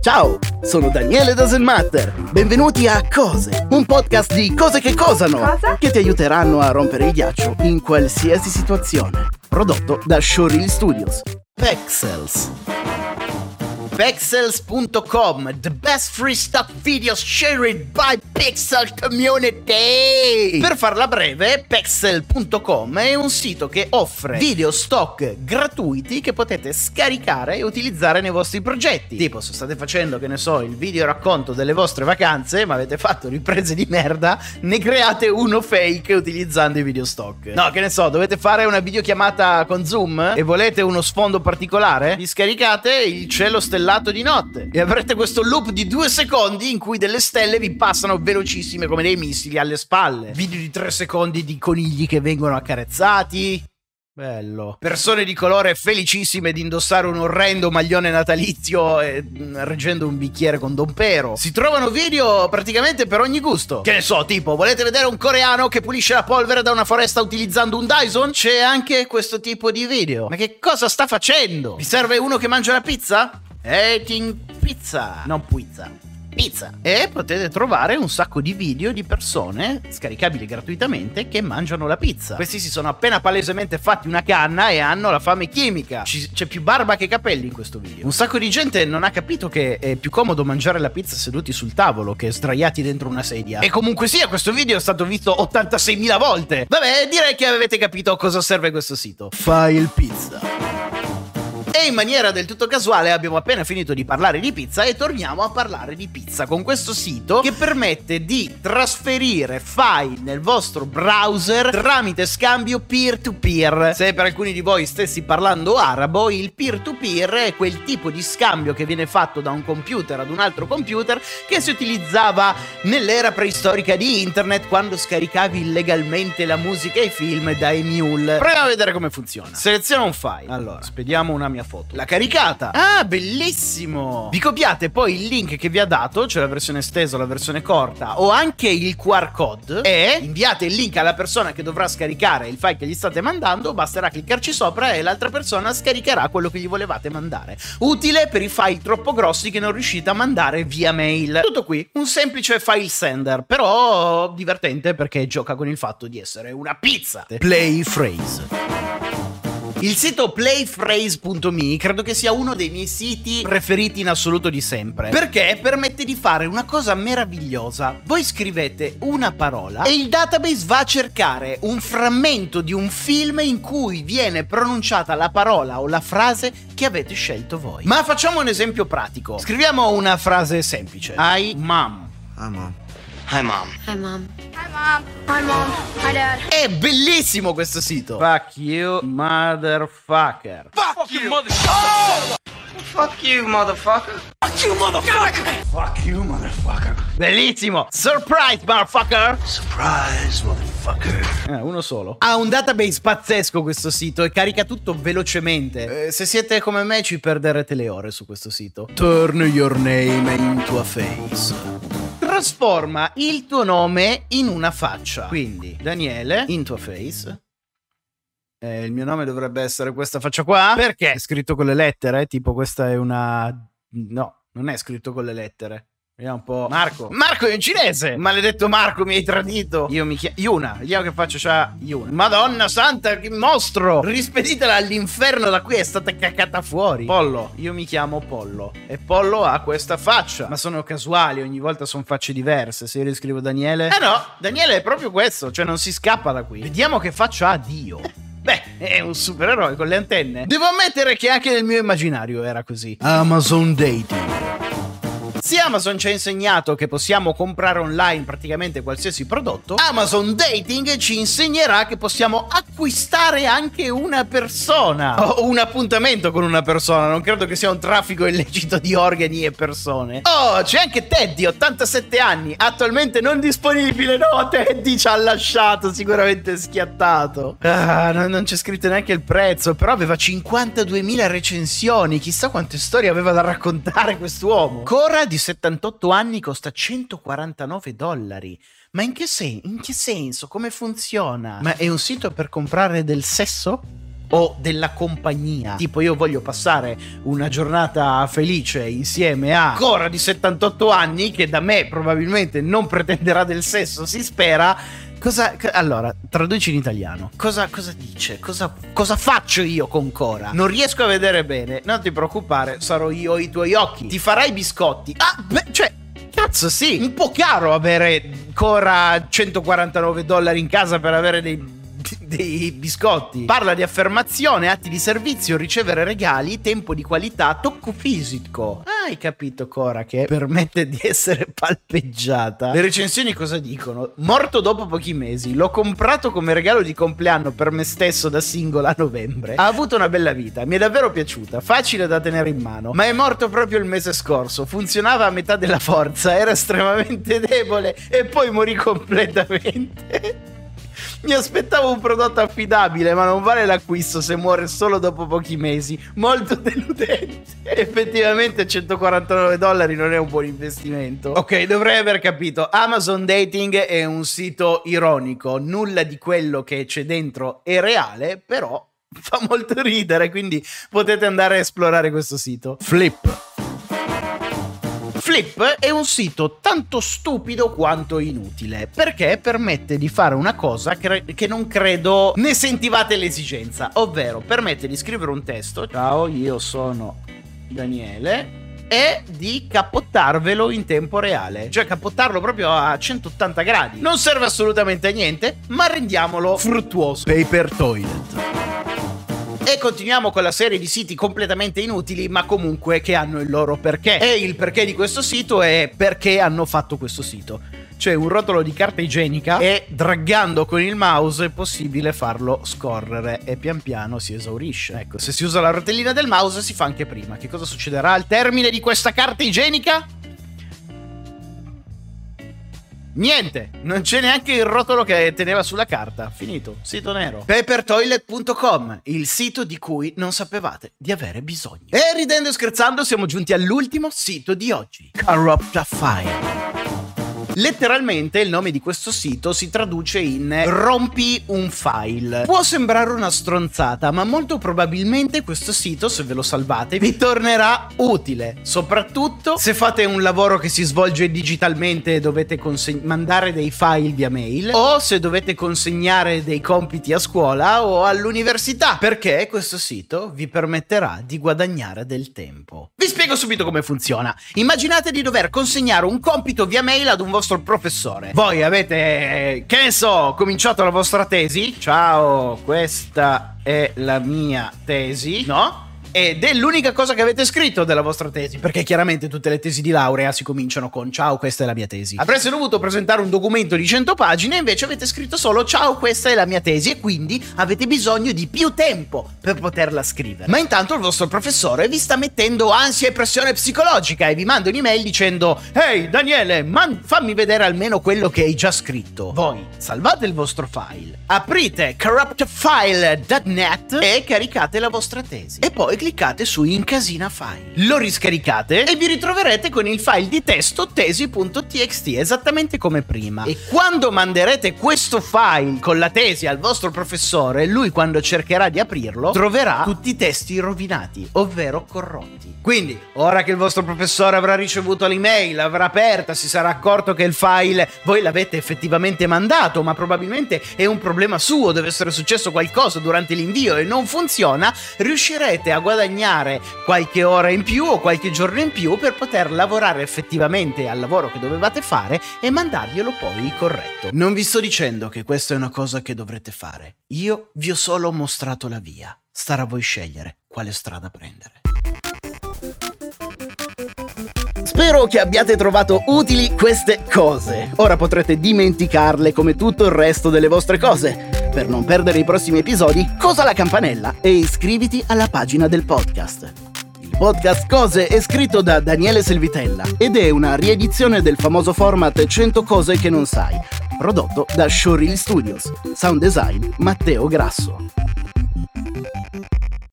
Ciao, sono Daniele Doesn't Matter. Benvenuti a Cose, un podcast di cose che cosano, Cosa? che ti aiuteranno a rompere il ghiaccio in qualsiasi situazione. Prodotto da Showreel Studios. Pexels. Pexels.com, the best free stock videos shared by Pixel Community. Per farla breve, Pexel.com è un sito che offre video stock gratuiti che potete scaricare e utilizzare nei vostri progetti. Tipo, se state facendo, che ne so, il video racconto delle vostre vacanze, ma avete fatto riprese di merda, ne create uno fake utilizzando i video stock. No, che ne so, dovete fare una videochiamata con Zoom e volete uno sfondo particolare? Vi scaricate il cielo stellato di notte e avrete questo loop di due secondi in cui delle stelle vi passano velocissime come dei missili alle spalle. Video di tre secondi di conigli che vengono accarezzati. Bello. Persone di colore felicissime di indossare un orrendo maglione natalizio e mm, reggendo un bicchiere con Don Pero. Si trovano video praticamente per ogni gusto. Che ne so, tipo, volete vedere un coreano che pulisce la polvere da una foresta utilizzando un Dyson? C'è anche questo tipo di video. Ma che cosa sta facendo? Vi serve uno che mangia la pizza? Eating pizza. Non pizza pizza. E potete trovare un sacco di video di persone scaricabili gratuitamente che mangiano la pizza. Questi si sono appena palesemente fatti una canna e hanno la fame chimica. Ci- c'è più barba che capelli in questo video. Un sacco di gente non ha capito che è più comodo mangiare la pizza seduti sul tavolo che sdraiati dentro una sedia. E comunque sia, questo video è stato visto 86.000 volte. Vabbè, direi che avete capito a cosa serve questo sito. File Pizza. E in maniera del tutto casuale abbiamo appena finito di parlare di pizza e torniamo a parlare di pizza con questo sito che permette di trasferire file nel vostro browser tramite scambio peer-to-peer. Se per alcuni di voi stessi parlando arabo, il peer-to-peer è quel tipo di scambio che viene fatto da un computer ad un altro computer che si utilizzava nell'era preistorica di internet quando scaricavi illegalmente la musica e i film da Emule. Proviamo a vedere come funziona. Seleziono un file. Allora, spediamo una mia foto. La caricata. Ah, bellissimo. Vi copiate poi il link che vi ha dato, cioè la versione estesa o la versione corta, o anche il QR code e inviate il link alla persona che dovrà scaricare il file che gli state mandando, basterà cliccarci sopra e l'altra persona scaricherà quello che gli volevate mandare. Utile per i file troppo grossi che non riuscite a mandare via mail. Tutto qui, un semplice file sender, però divertente perché gioca con il fatto di essere una pizza. Play phrase. Il sito playphrase.me credo che sia uno dei miei siti preferiti in assoluto di sempre. Perché permette di fare una cosa meravigliosa. Voi scrivete una parola e il database va a cercare un frammento di un film in cui viene pronunciata la parola o la frase che avete scelto voi. Ma facciamo un esempio pratico. Scriviamo una frase semplice. I mom. Hi, Mom. Hi, Mom. Hi, Mom. Hi, Mom. Hi, Mom. Hi, Dad. È bellissimo questo sito. Fuck you, motherfucker. Fuck you, motherfucker. Fuck you, motherfucker. Bellissimo! Surprise, motherfucker! Surprise, motherfucker. Eh, uno solo. Ha un database pazzesco questo sito e carica tutto velocemente. Eh, se siete come me ci perderete le ore su questo sito. Turn your name into a face. Trasforma il tuo nome in una faccia. Quindi, Daniele, into a face. Eh, il mio nome dovrebbe essere questa faccia qua. Perché? È scritto con le lettere? Tipo questa è una... No, non è scritto con le lettere. Vediamo un po'. Marco. Marco è un cinese. Maledetto Marco, mi hai tradito. Io mi chiamo. Yuna. Vediamo che faccio c'ha Yuna. Madonna santa, che mostro. Rispeditela all'inferno da qui è stata cacata fuori. Pollo. Io mi chiamo Pollo. E Pollo ha questa faccia. Ma sono casuali, ogni volta sono facce diverse. Se io riscrivo Daniele. Eh no, Daniele è proprio questo. Cioè non si scappa da qui. Vediamo che faccia ha Dio. Beh, è un supereroe con le antenne. Devo ammettere che anche nel mio immaginario era così. Amazon Dating. Se Amazon ci ha insegnato che possiamo comprare online praticamente qualsiasi prodotto, Amazon Dating ci insegnerà che possiamo acquistare anche una persona o un appuntamento con una persona. Non credo che sia un traffico illecito di organi e persone. Oh, c'è anche Teddy, 87 anni, attualmente non disponibile. No, Teddy ci ha lasciato, sicuramente schiattato. Ah, non, non c'è scritto neanche il prezzo, però aveva 52.000 recensioni. Chissà quante storie aveva da raccontare quest'uomo. Cora di 78 anni costa 149 dollari. Ma in che, sen- in che senso? Come funziona? Ma è un sito per comprare del sesso? o della compagnia. Tipo io voglio passare una giornata felice insieme a Cora di 78 anni che da me probabilmente non pretenderà del sesso, si spera. Cosa, allora, traduci in italiano. Cosa, cosa dice? Cosa, cosa, faccio io con Cora? Non riesco a vedere bene. Non ti preoccupare, sarò io i tuoi occhi. Ti farai biscotti. Ah, beh, cioè, cazzo, sì. Un po' caro avere Cora 149 dollari in casa per avere dei dei biscotti. Parla di affermazione, atti di servizio, ricevere regali, tempo di qualità, tocco fisico. Ah, hai capito, Cora, che permette di essere palpeggiata. Le recensioni cosa dicono? Morto dopo pochi mesi, l'ho comprato come regalo di compleanno per me stesso da singola a novembre. Ha avuto una bella vita, mi è davvero piaciuta, facile da tenere in mano, ma è morto proprio il mese scorso. Funzionava a metà della forza, era estremamente debole e poi morì completamente. Mi aspettavo un prodotto affidabile, ma non vale l'acquisto se muore solo dopo pochi mesi. Molto deludente. Effettivamente 149 dollari non è un buon investimento. Ok, dovrei aver capito. Amazon Dating è un sito ironico. Nulla di quello che c'è dentro è reale, però fa molto ridere, quindi potete andare a esplorare questo sito. Flip. Flip è un sito tanto stupido quanto inutile, perché permette di fare una cosa che, che non credo ne sentivate l'esigenza, ovvero permette di scrivere un testo, ciao io sono Daniele, e di capottarvelo in tempo reale, cioè capottarlo proprio a 180 gradi. Non serve assolutamente a niente, ma rendiamolo fruttuoso. Paper Toilet. E continuiamo con la serie di siti completamente inutili, ma comunque che hanno il loro perché. E il perché di questo sito è perché hanno fatto questo sito. Cioè un rotolo di carta igienica e draggando con il mouse è possibile farlo scorrere e pian piano si esaurisce. Ecco, se si usa la rotellina del mouse si fa anche prima. Che cosa succederà al termine di questa carta igienica? Niente, non c'è neanche il rotolo che teneva sulla carta. Finito, sito nero. Papertoilet.com, il sito di cui non sapevate di avere bisogno. E ridendo e scherzando siamo giunti all'ultimo sito di oggi. Corrupt Fire. Letteralmente il nome di questo sito si traduce in rompi un file. Può sembrare una stronzata, ma molto probabilmente questo sito, se ve lo salvate, vi tornerà utile. Soprattutto se fate un lavoro che si svolge digitalmente e dovete conseg- mandare dei file via mail, o se dovete consegnare dei compiti a scuola o all'università, perché questo sito vi permetterà di guadagnare del tempo. Vi spiego subito come funziona. Immaginate di dover consegnare un compito via mail ad un vostro vostro professore. Voi avete, che ne so, cominciato la vostra tesi? Ciao, questa è la mia tesi, no? Ed è l'unica cosa che avete scritto della vostra tesi, perché chiaramente tutte le tesi di laurea si cominciano con ciao, questa è la mia tesi. Avreste dovuto presentare un documento di 100 pagine, invece avete scritto solo ciao, questa è la mia tesi e quindi avete bisogno di più tempo per poterla scrivere. Ma intanto il vostro professore vi sta mettendo ansia e pressione psicologica e vi manda un'email dicendo "Ehi Daniele, man- fammi vedere almeno quello che hai già scritto". Voi salvate il vostro file, aprite corruptfile.net e caricate la vostra tesi. E poi cliccate su Incasina File. Lo riscaricate e vi ritroverete con il file di testo tesi.txt esattamente come prima. E quando manderete questo file con la tesi al vostro professore, lui quando cercherà di aprirlo troverà tutti i testi rovinati, ovvero corrotti. Quindi, ora che il vostro professore avrà ricevuto l'email, l'avrà aperta, si sarà accorto che il file voi l'avete effettivamente mandato, ma probabilmente è un problema suo, deve essere successo qualcosa durante l'invio e non funziona, riuscirete a guadagnare qualche ora in più o qualche giorno in più per poter lavorare effettivamente al lavoro che dovevate fare e mandarglielo poi corretto. Non vi sto dicendo che questa è una cosa che dovrete fare. Io vi ho solo mostrato la via. Starà a voi scegliere quale strada prendere. Spero che abbiate trovato utili queste cose. Ora potrete dimenticarle come tutto il resto delle vostre cose. Per non perdere i prossimi episodi, cosa la campanella e iscriviti alla pagina del podcast. Il podcast Cose è scritto da Daniele Selvitella ed è una riedizione del famoso format 100 cose che non sai, prodotto da Showreel Studios. Sound design Matteo Grasso.